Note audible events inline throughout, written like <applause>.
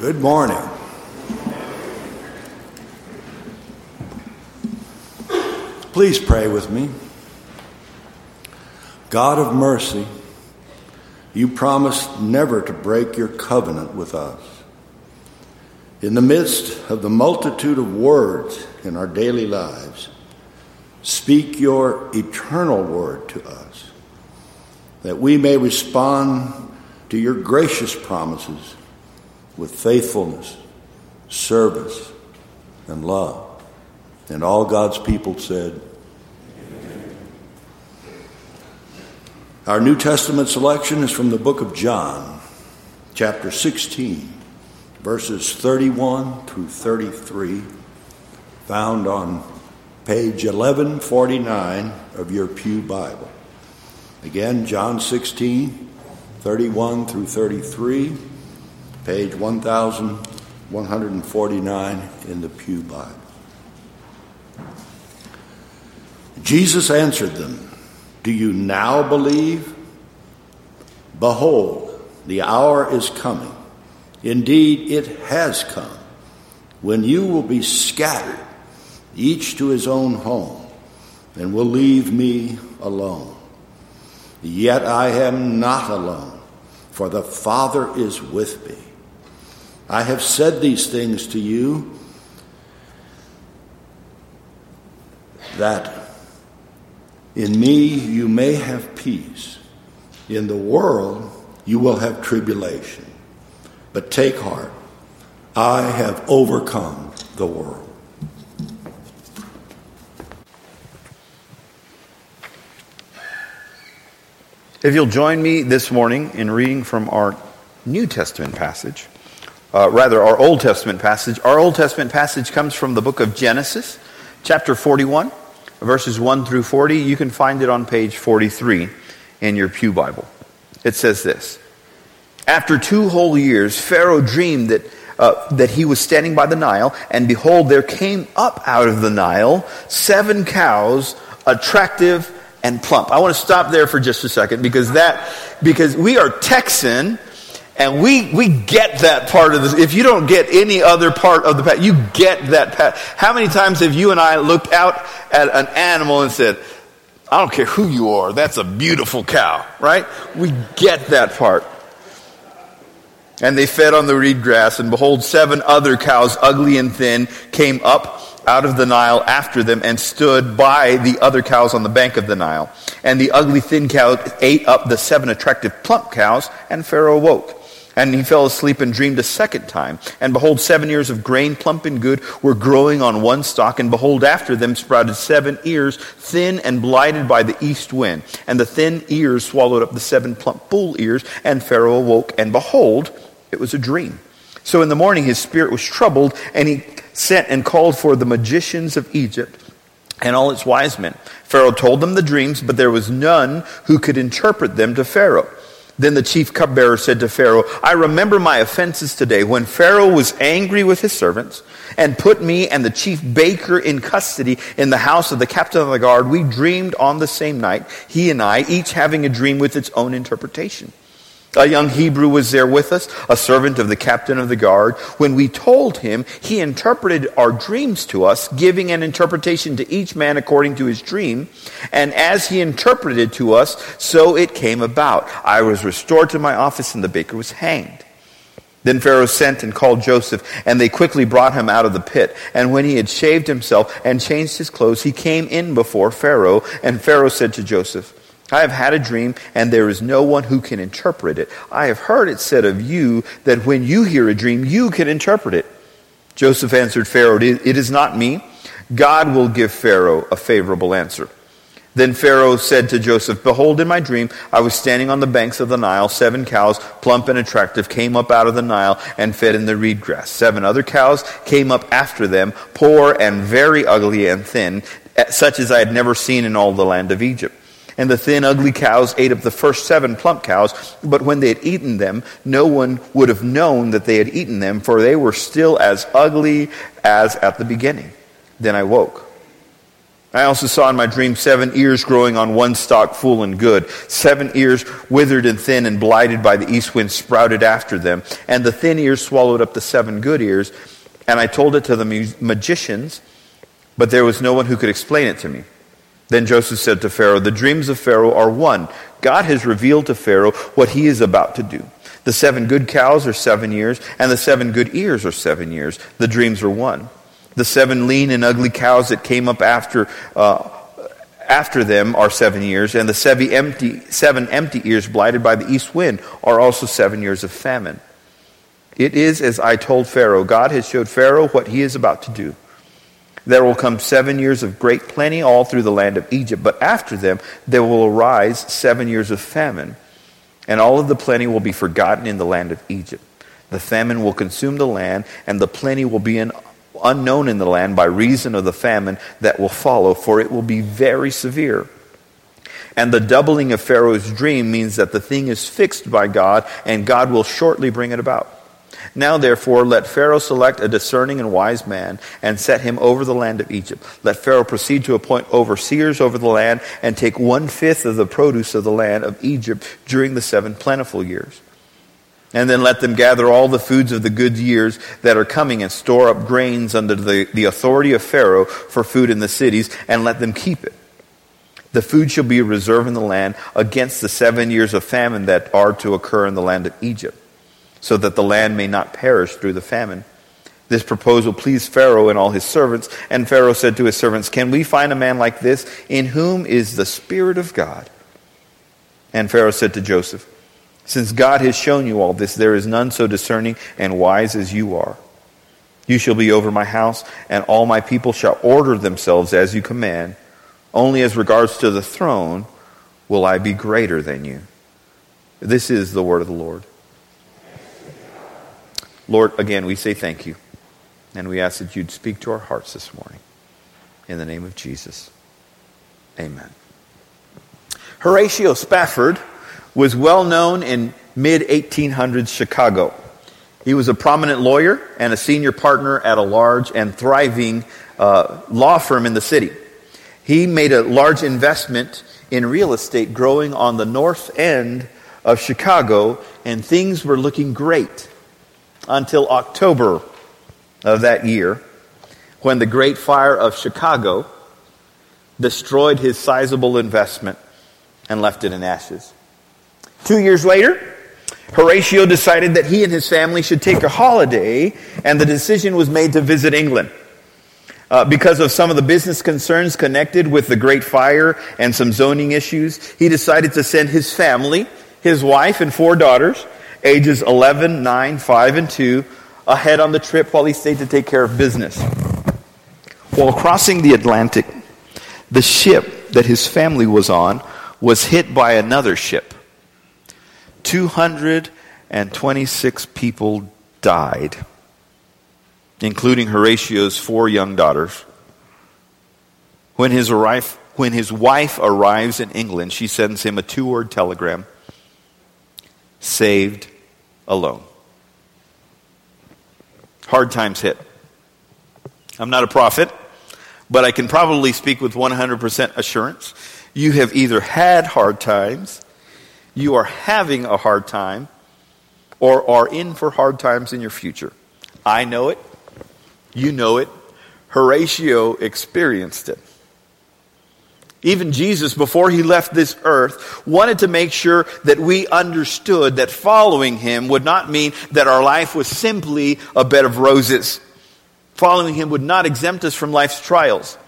Good morning. Please pray with me. God of mercy, you promised never to break your covenant with us. In the midst of the multitude of words in our daily lives, speak your eternal word to us, that we may respond to your gracious promises with faithfulness, service, and love. And all God's people said, Our New Testament selection is from the book of John, chapter 16, verses 31 through 33, found on page 1149 of your Pew Bible. Again, John 16, 31 through 33, page 1149 in the Pew Bible. Jesus answered them. Do you now believe? Behold, the hour is coming. Indeed, it has come when you will be scattered, each to his own home, and will leave me alone. Yet I am not alone, for the Father is with me. I have said these things to you that in me you may have peace. In the world you will have tribulation. But take heart, I have overcome the world. If you'll join me this morning in reading from our New Testament passage, uh, rather, our Old Testament passage. Our Old Testament passage comes from the book of Genesis, chapter 41 verses 1 through 40. You can find it on page 43 in your Pew Bible. It says this After two whole years, Pharaoh dreamed that. Uh, that he was standing by the Nile, and behold, there came up out of the Nile seven cows, attractive and plump. I want to stop there for just a second because that, because we are Texan, and we, we get that part of this. If you don't get any other part of the path, you get that path. How many times have you and I looked out at an animal and said, I don't care who you are, that's a beautiful cow, right? We get that part. And they fed on the reed grass, and behold, seven other cows, ugly and thin, came up out of the Nile after them and stood by the other cows on the bank of the Nile. And the ugly thin cow ate up the seven attractive plump cows, and Pharaoh awoke. And he fell asleep and dreamed a second time. And behold, seven ears of grain, plump and good, were growing on one stalk. And behold, after them sprouted seven ears, thin and blighted by the east wind. And the thin ears swallowed up the seven plump bull ears. And Pharaoh awoke, and behold, it was a dream. So in the morning his spirit was troubled, and he sent and called for the magicians of Egypt and all its wise men. Pharaoh told them the dreams, but there was none who could interpret them to Pharaoh. Then the chief cupbearer said to Pharaoh, I remember my offenses today when Pharaoh was angry with his servants and put me and the chief baker in custody in the house of the captain of the guard. We dreamed on the same night, he and I, each having a dream with its own interpretation. A young Hebrew was there with us, a servant of the captain of the guard. When we told him, he interpreted our dreams to us, giving an interpretation to each man according to his dream. And as he interpreted to us, so it came about. I was restored to my office and the baker was hanged. Then Pharaoh sent and called Joseph, and they quickly brought him out of the pit. And when he had shaved himself and changed his clothes, he came in before Pharaoh. And Pharaoh said to Joseph, I have had a dream, and there is no one who can interpret it. I have heard it said of you that when you hear a dream, you can interpret it. Joseph answered Pharaoh, It is not me. God will give Pharaoh a favorable answer. Then Pharaoh said to Joseph, Behold, in my dream, I was standing on the banks of the Nile. Seven cows, plump and attractive, came up out of the Nile and fed in the reed grass. Seven other cows came up after them, poor and very ugly and thin, such as I had never seen in all the land of Egypt. And the thin, ugly cows ate up the first seven plump cows, but when they had eaten them, no one would have known that they had eaten them, for they were still as ugly as at the beginning. Then I woke. I also saw in my dream seven ears growing on one stalk, full and good. Seven ears withered and thin and blighted by the east wind sprouted after them. And the thin ears swallowed up the seven good ears. And I told it to the magicians, but there was no one who could explain it to me. Then Joseph said to Pharaoh, The dreams of Pharaoh are one. God has revealed to Pharaoh what he is about to do. The seven good cows are seven years, and the seven good ears are seven years. The dreams are one. The seven lean and ugly cows that came up after, uh, after them are seven years, and the seven empty, seven empty ears blighted by the east wind are also seven years of famine. It is as I told Pharaoh. God has showed Pharaoh what he is about to do. There will come seven years of great plenty all through the land of Egypt, but after them there will arise seven years of famine, and all of the plenty will be forgotten in the land of Egypt. The famine will consume the land, and the plenty will be an unknown in the land by reason of the famine that will follow, for it will be very severe. And the doubling of Pharaoh's dream means that the thing is fixed by God, and God will shortly bring it about. Now, therefore, let Pharaoh select a discerning and wise man and set him over the land of Egypt. Let Pharaoh proceed to appoint overseers over the land and take one fifth of the produce of the land of Egypt during the seven plentiful years. And then let them gather all the foods of the good years that are coming and store up grains under the, the authority of Pharaoh for food in the cities, and let them keep it. The food shall be a reserve in the land against the seven years of famine that are to occur in the land of Egypt, so that the land may not perish through the famine. This proposal pleased Pharaoh and all his servants, and Pharaoh said to his servants, Can we find a man like this, in whom is the Spirit of God? And Pharaoh said to Joseph, since God has shown you all this, there is none so discerning and wise as you are. You shall be over my house, and all my people shall order themselves as you command. Only as regards to the throne will I be greater than you. This is the word of the Lord. Lord, again, we say thank you. And we ask that you'd speak to our hearts this morning. In the name of Jesus. Amen. Horatio Spafford was well known in mid 1800s Chicago. He was a prominent lawyer and a senior partner at a large and thriving uh, law firm in the city. He made a large investment in real estate growing on the north end of Chicago, and things were looking great until October of that year when the Great Fire of Chicago destroyed his sizable investment and left it in ashes. Two years later, Horatio decided that he and his family should take a holiday, and the decision was made to visit England. Uh, because of some of the business concerns connected with the Great Fire and some zoning issues, he decided to send his family, his wife, and four daughters, ages 11, 9, 5, and 2, ahead on the trip while he stayed to take care of business. While crossing the Atlantic, the ship that his family was on was hit by another ship. 226 people died, including Horatio's four young daughters. When his, arrive, when his wife arrives in England, she sends him a two word telegram saved alone. Hard times hit. I'm not a prophet, but I can probably speak with 100% assurance. You have either had hard times you are having a hard time or are in for hard times in your future. I know it. You know it. Horatio experienced it. Even Jesus, before he left this earth, wanted to make sure that we understood that following him would not mean that our life was simply a bed of roses. Following him would not exempt us from life's trials.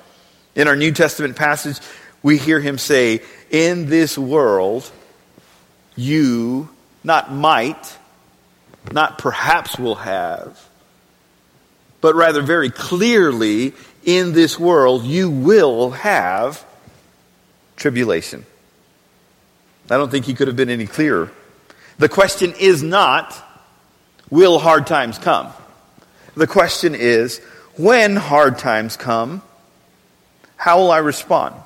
In our New Testament passage, we hear him say, In this world, you not might, not perhaps will have, but rather very clearly in this world you will have tribulation. I don't think he could have been any clearer. The question is not, will hard times come? The question is, when hard times come, how will I respond?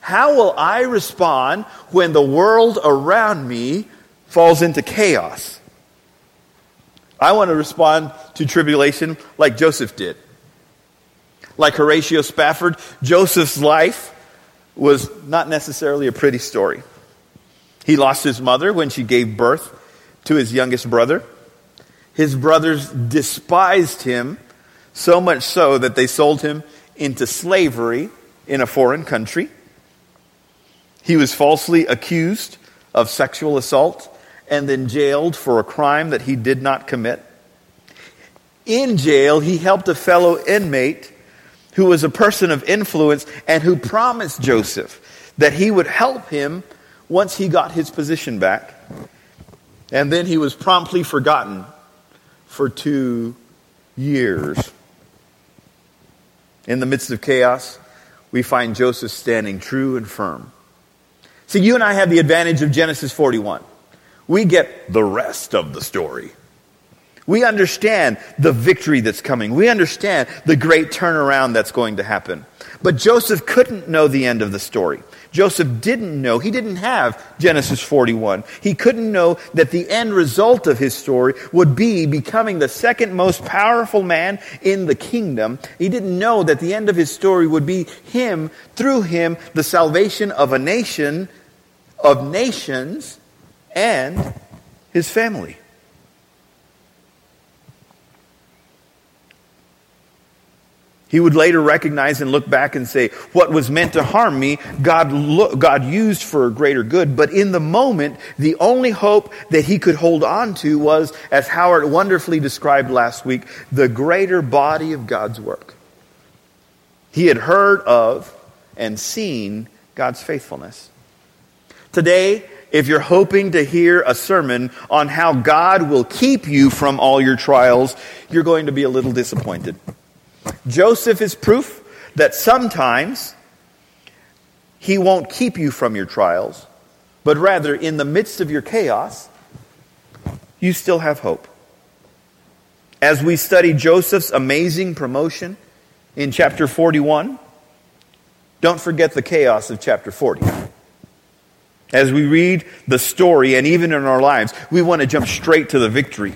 How will I respond when the world around me falls into chaos? I want to respond to tribulation like Joseph did. Like Horatio Spafford, Joseph's life was not necessarily a pretty story. He lost his mother when she gave birth to his youngest brother. His brothers despised him so much so that they sold him into slavery in a foreign country. He was falsely accused of sexual assault and then jailed for a crime that he did not commit. In jail, he helped a fellow inmate who was a person of influence and who promised Joseph that he would help him once he got his position back. And then he was promptly forgotten for two years. In the midst of chaos, we find Joseph standing true and firm. See, you and I have the advantage of Genesis 41. We get the rest of the story. We understand the victory that's coming. We understand the great turnaround that's going to happen. But Joseph couldn't know the end of the story. Joseph didn't know. He didn't have Genesis 41. He couldn't know that the end result of his story would be becoming the second most powerful man in the kingdom. He didn't know that the end of his story would be him, through him, the salvation of a nation, of nations, and his family. He would later recognize and look back and say, what was meant to harm me, God, lo- God used for a greater good. But in the moment, the only hope that he could hold on to was, as Howard wonderfully described last week, the greater body of God's work. He had heard of and seen God's faithfulness. Today, if you're hoping to hear a sermon on how God will keep you from all your trials, you're going to be a little disappointed. Joseph is proof that sometimes he won't keep you from your trials, but rather in the midst of your chaos, you still have hope. As we study Joseph's amazing promotion in chapter 41, don't forget the chaos of chapter 40. As we read the story, and even in our lives, we want to jump straight to the victory.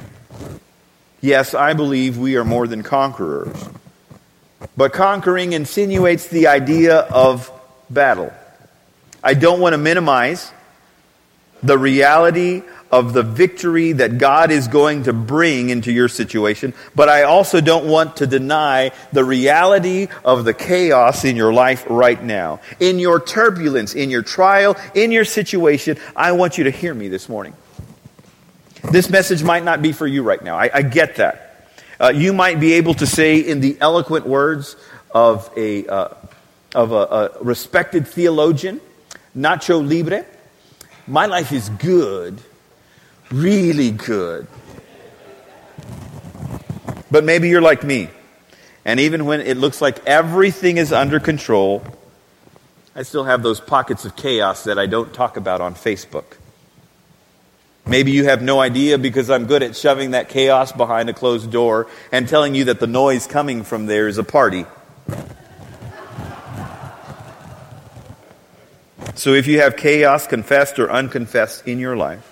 Yes, I believe we are more than conquerors. But conquering insinuates the idea of battle. I don't want to minimize the reality of the victory that God is going to bring into your situation, but I also don't want to deny the reality of the chaos in your life right now. In your turbulence, in your trial, in your situation, I want you to hear me this morning. This message might not be for you right now. I, I get that. Uh, you might be able to say in the eloquent words of a, uh, of a, a respected theologian, Nacho Libre, my life is good, really good. But maybe you're like me. And even when it looks like everything is under control, I still have those pockets of chaos that I don't talk about on Facebook. Maybe you have no idea because I'm good at shoving that chaos behind a closed door and telling you that the noise coming from there is a party. So if you have chaos confessed or unconfessed in your life,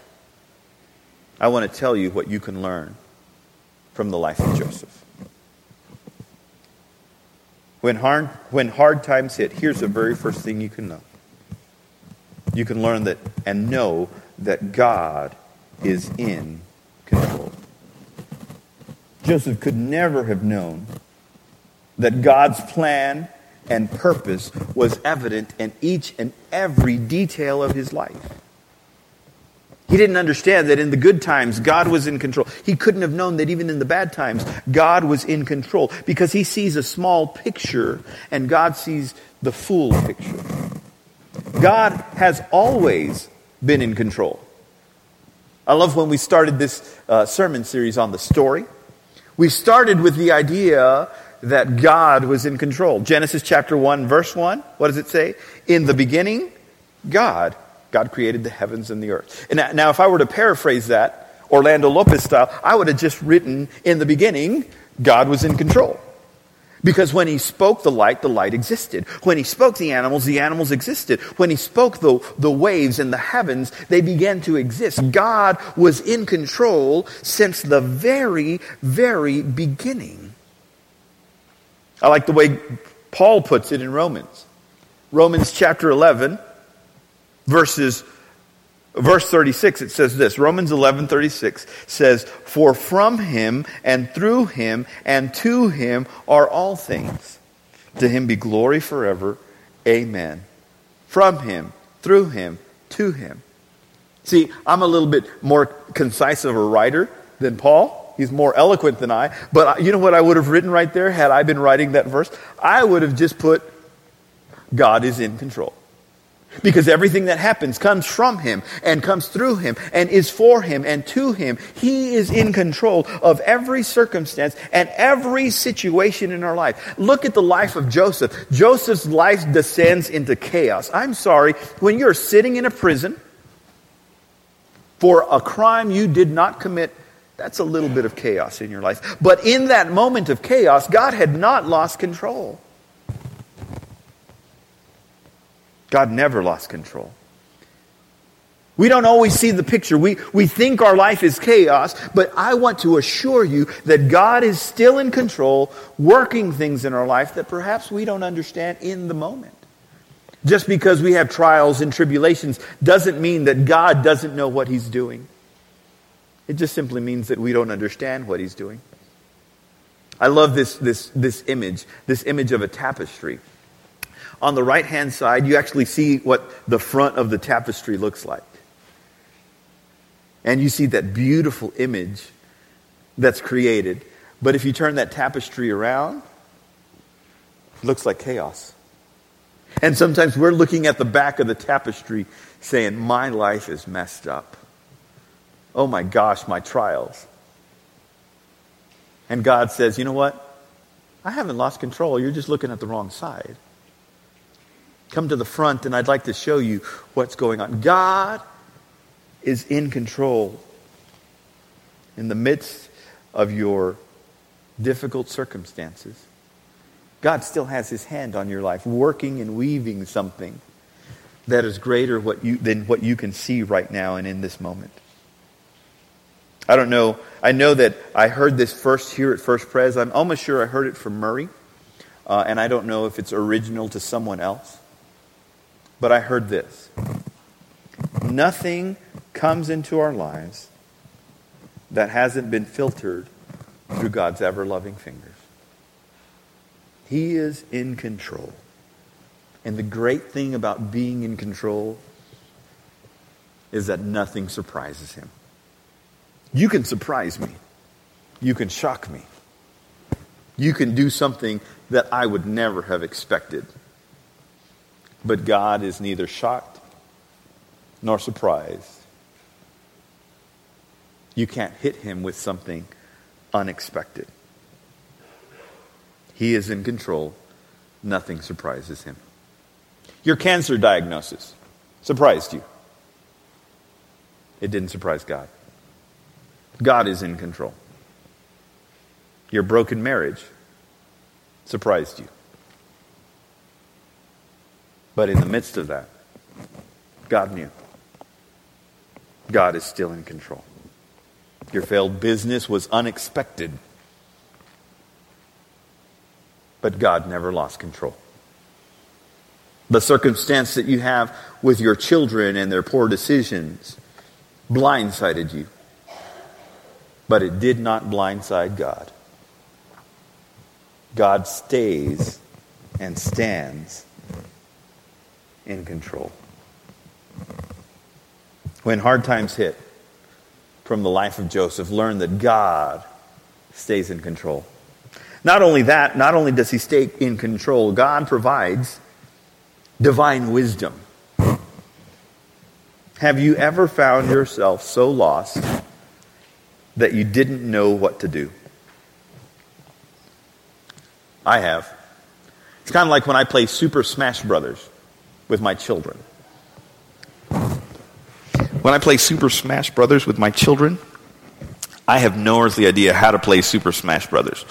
I want to tell you what you can learn from the life of Joseph. When hard, when hard times hit, here's the very first thing you can know. You can learn that and know that God is in control. Joseph could never have known that God's plan and purpose was evident in each and every detail of his life. He didn't understand that in the good times, God was in control. He couldn't have known that even in the bad times, God was in control because he sees a small picture and God sees the full picture. God has always been in control. I love when we started this uh, sermon series on the story. We started with the idea that God was in control. Genesis chapter 1, verse 1, what does it say? In the beginning, God. God created the heavens and the earth. And now, if I were to paraphrase that, Orlando Lopez style, I would have just written, in the beginning, God was in control. Because when he spoke the light, the light existed. When he spoke the animals, the animals existed. When he spoke the, the waves and the heavens, they began to exist. God was in control since the very, very beginning. I like the way Paul puts it in Romans. Romans chapter 11, verses verse 36 it says this romans 11 36 says for from him and through him and to him are all things. To him be glory forever. Amen. From him through him to him. See i'm a little bit more concise of a writer than paul. He's more eloquent than i. But you know what i would have written right there had i been writing that verse? I would have just put god is in control because everything that happens comes from Him and comes through Him and is for Him and to Him. He is in control of every circumstance and every situation in our life. Look at the life of Joseph. Joseph's life descends into chaos. I'm sorry, when you're sitting in a prison for a crime you did not commit, that's a little bit of chaos in your life. But in that moment of chaos, God had not lost control. God never lost control. We don't always see the picture. We, we think our life is chaos, but I want to assure you that God is still in control, working things in our life that perhaps we don't understand in the moment. Just because we have trials and tribulations doesn't mean that God doesn't know what He's doing. It just simply means that we don't understand what He's doing. I love this, this, this image, this image of a tapestry. On the right hand side, you actually see what the front of the tapestry looks like. And you see that beautiful image that's created. But if you turn that tapestry around, it looks like chaos. And sometimes we're looking at the back of the tapestry saying, My life is messed up. Oh my gosh, my trials. And God says, You know what? I haven't lost control. You're just looking at the wrong side. Come to the front, and I'd like to show you what's going on. God is in control in the midst of your difficult circumstances. God still has his hand on your life, working and weaving something that is greater what you, than what you can see right now and in this moment. I don't know. I know that I heard this first here at First Pres. I'm almost sure I heard it from Murray, uh, and I don't know if it's original to someone else. But I heard this nothing comes into our lives that hasn't been filtered through God's ever loving fingers. He is in control. And the great thing about being in control is that nothing surprises him. You can surprise me. You can shock me. You can do something that I would never have expected. But God is neither shocked nor surprised. You can't hit him with something unexpected. He is in control. Nothing surprises him. Your cancer diagnosis surprised you. It didn't surprise God. God is in control. Your broken marriage surprised you. But in the midst of that, God knew. God is still in control. Your failed business was unexpected, but God never lost control. The circumstance that you have with your children and their poor decisions blindsided you, but it did not blindside God. God stays and stands in control. When hard times hit from the life of Joseph, learn that God stays in control. Not only that, not only does he stay in control, God provides divine wisdom. Have you ever found yourself so lost that you didn't know what to do? I have. It's kind of like when I play Super Smash Brothers with my children. When I play Super Smash Brothers with my children, I have no earthly idea how to play Super Smash Brothers.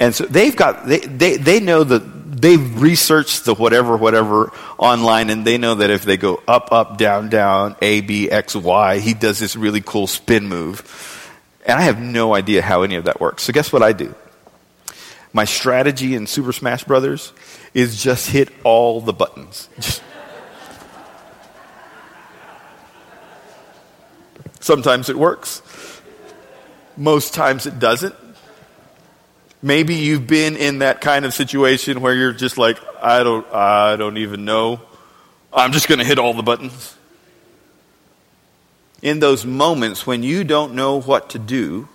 And so they've got, they, they, they know that they've researched the whatever, whatever online, and they know that if they go up, up, down, down, A, B, X, Y, he does this really cool spin move. And I have no idea how any of that works. So guess what I do? My strategy in Super Smash Brothers is just hit all the buttons. <laughs> Sometimes it works. Most times it doesn't. Maybe you've been in that kind of situation where you're just like, I don't, I don't even know. I'm just going to hit all the buttons. In those moments when you don't know what to do,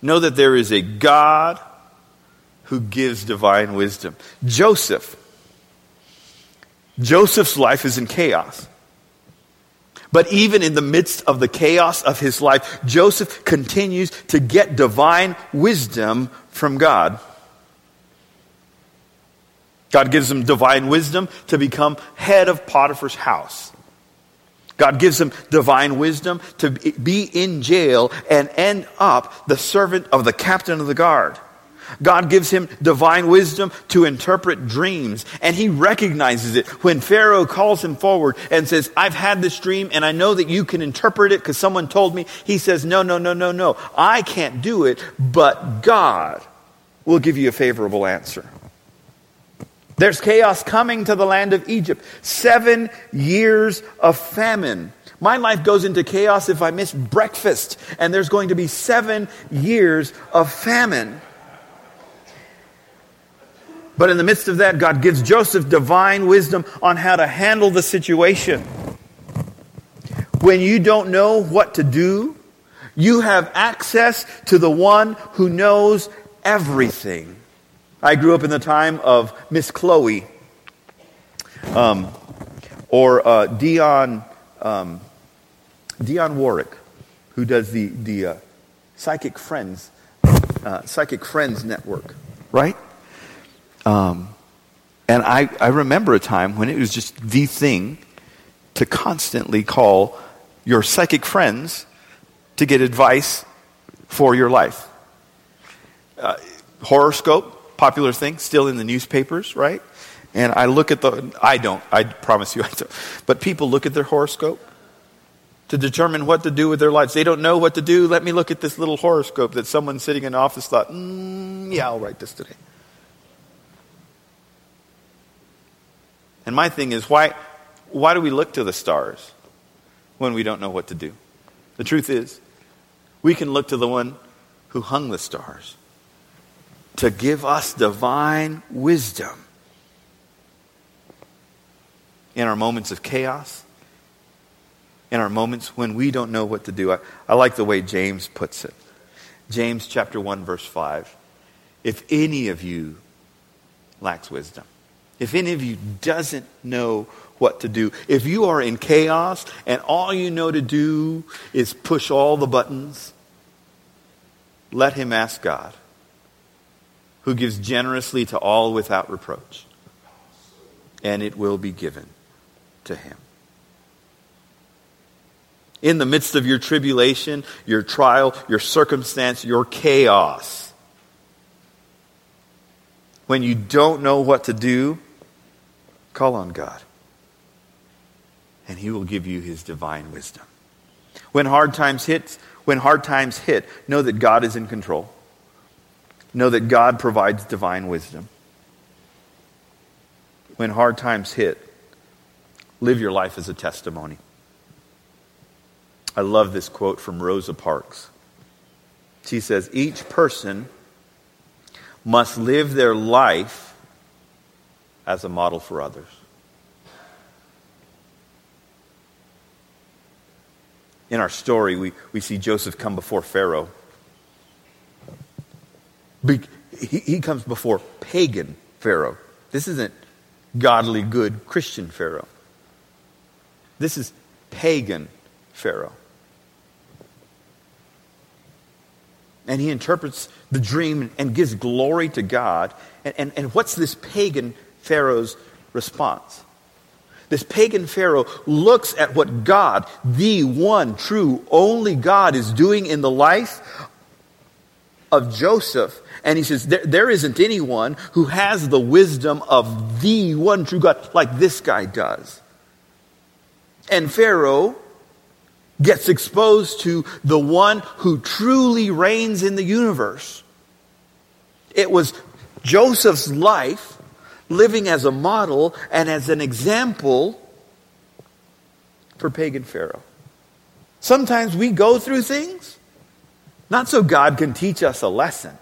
know that there is a God who gives divine wisdom. Joseph. Joseph's life is in chaos. But even in the midst of the chaos of his life, Joseph continues to get divine wisdom from God. God gives him divine wisdom to become head of Potiphar's house. God gives him divine wisdom to be in jail and end up the servant of the captain of the guard. God gives him divine wisdom to interpret dreams. And he recognizes it when Pharaoh calls him forward and says, I've had this dream and I know that you can interpret it because someone told me. He says, No, no, no, no, no. I can't do it, but God will give you a favorable answer. There's chaos coming to the land of Egypt. Seven years of famine. My life goes into chaos if I miss breakfast, and there's going to be seven years of famine. But in the midst of that, God gives Joseph divine wisdom on how to handle the situation. When you don't know what to do, you have access to the one who knows everything. I grew up in the time of Miss Cleo um, or uh, Dionne, um, Dionne Warwick, who does the, the uh, Psychic Friends, uh, Psychic Friends Network, right? Um, and I, I remember a time when it was just the thing to constantly call your psychic friends to get advice for your life. Uh, horoscope, popular thing, still in the newspapers, right? And I look at the, I don't, I promise you <laughs> I don't. But people look at their horoscope to determine what to do with their lives. They don't know what to do. Let me look at this little horoscope that someone sitting in office thought, mm, yeah, I'll write this today. And my thing is, why, why do we look to the stars when we don't know what to do? The truth is, we can look to the one who hung the stars to give us divine wisdom in our moments of chaos, in our moments when we don't know what to do. I, I like the way James puts it. James chapter 1 verse 5. If any of you lacks wisdom, if any of you doesn't know what to do, if you are in chaos and all you know to do is push all the buttons, let him ask God, who gives generously to all without reproach, and it will be given to him. In the midst of your tribulation, your trial, your circumstance, your chaos, when you don't know what to do, Call on God, and He will give you His divine wisdom. When hard times hit, when hard times hit, know that God is in control. Know that God provides divine wisdom. When hard times hit, live your life as a testimony. I love this quote from Rosa Parks. She says, Each person must live their life as a model for others. In our story, we, we see Joseph come before Pharaoh. He, he comes before pagan Pharaoh. This isn't godly, good Christian Pharaoh. This is pagan Pharaoh. And he interprets the dream and gives glory to God. And, and, and what's this pagan Pharaoh's response. This pagan Pharaoh looks at what God, the one true, only God, is doing in the life of Joseph. And he says, there, there isn't anyone who has the wisdom of the one true God like this guy does. And Pharaoh gets exposed to the one who truly reigns in the universe It was Joseph's life living as a model and as an example for pagan Pharaoh. Sometimes we go through things, not so God can teach us a lesson,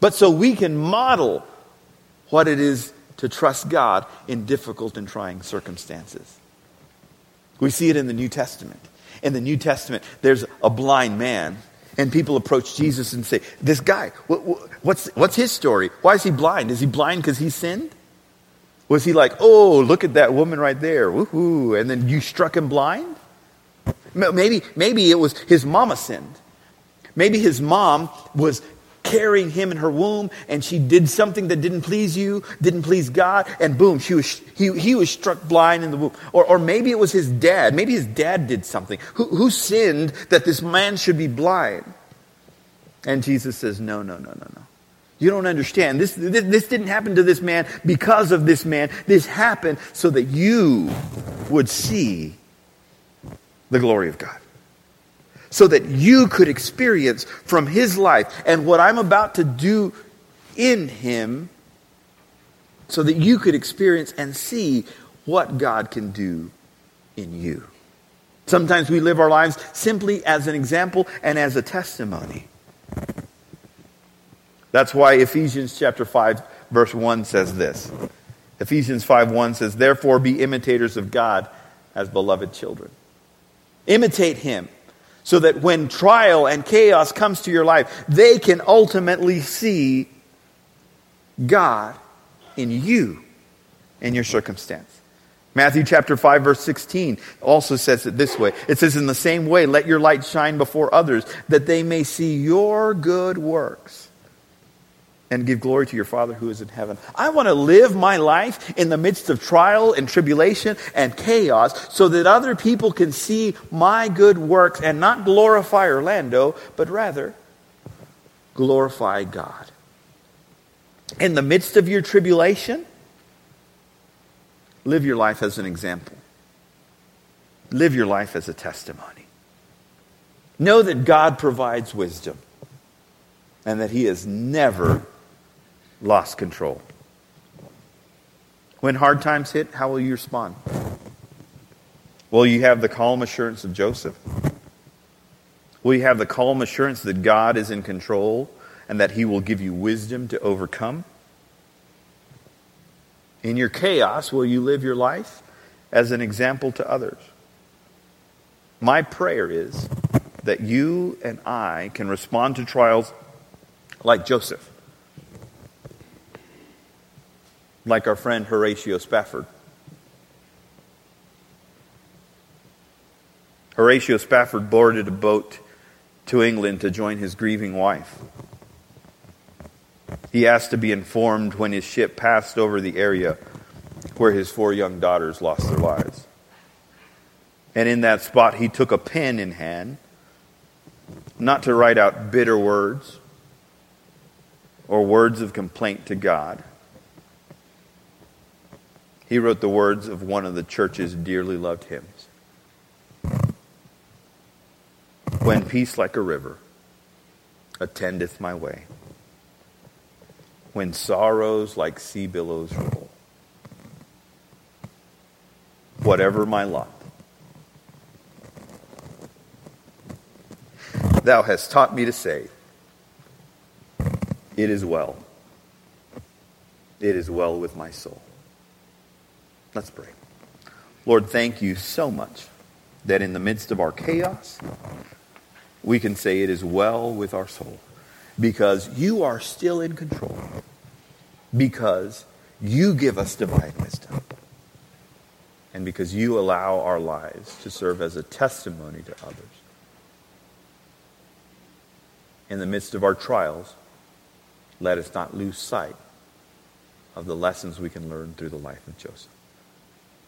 but so we can model what it is to trust God in difficult and trying circumstances. We see it in the New Testament. In the New Testament, there's a blind man, and people approach Jesus and say, This guy, what, what's, what's his story? Why is he blind? Is he blind because he sinned? Was he like, Oh, look at that woman right there, woohoo, and then you struck him blind? Maybe, maybe it was his mama sinned. Maybe his mom was carrying him in her womb and she did something that didn't please you, didn't please God, and boom, she was, he, he was struck blind in the womb. Or, or maybe it was his dad. Maybe his dad did something. Who, who sinned that this man should be blind? And Jesus says, No, no, no, no, no. You don't understand. This, this, this didn't happen to this man because of this man. This happened so that you would see the glory of God so that you could experience from his life and what I'm about to do in him so that you could experience and see what God can do in you. Sometimes we live our lives simply as an example and as a testimony. That's why Ephesians chapter 5 verse 1 says this. Ephesians 5 1 says, Therefore be imitators of God as beloved children. Imitate him so that when trial and chaos comes to your life, they can ultimately see God in you in your circumstance. Matthew chapter 5 verse 16 also says it this way. It says in the same way, let your light shine before others that they may see your good works and give glory to your Father who is in heaven. I want to live my life in the midst of trial and tribulation and chaos so that other people can see my good works and not glorify Orlando, but rather glorify God. In the midst of your tribulation, live your life as an example. Live your life as a testimony. Know that God provides wisdom and that He has never lost control. When hard times hit, how will you respond? Will you have the calm assurance of Joseph? Will you have the calm assurance that God is in control and that He will give you wisdom to overcome? In your chaos, will you live your life as an example to others? My prayer is that you and I can respond to trials like Joseph. Like our friend Horatio Spafford. Horatio Spafford boarded a boat to England to join his grieving wife. He asked to be informed when his ship passed over the area where his four young daughters lost their lives. And in that spot, he took a pen in hand, not to write out bitter words or words of complaint to God, he wrote the words of one of the church's dearly loved hymns. When peace like a river attendeth my way, when sorrows like sea billows roll, whatever my lot, thou hast taught me to say, It is well. It is well with my soul. Let's pray. Lord, thank you so much that in the midst of our chaos, we can say it is well with our soul because you are still in control, because you give us divine wisdom, and because you allow our lives to serve as a testimony to others. In the midst of our trials, let us not lose sight of the lessons we can learn through the life of Joseph.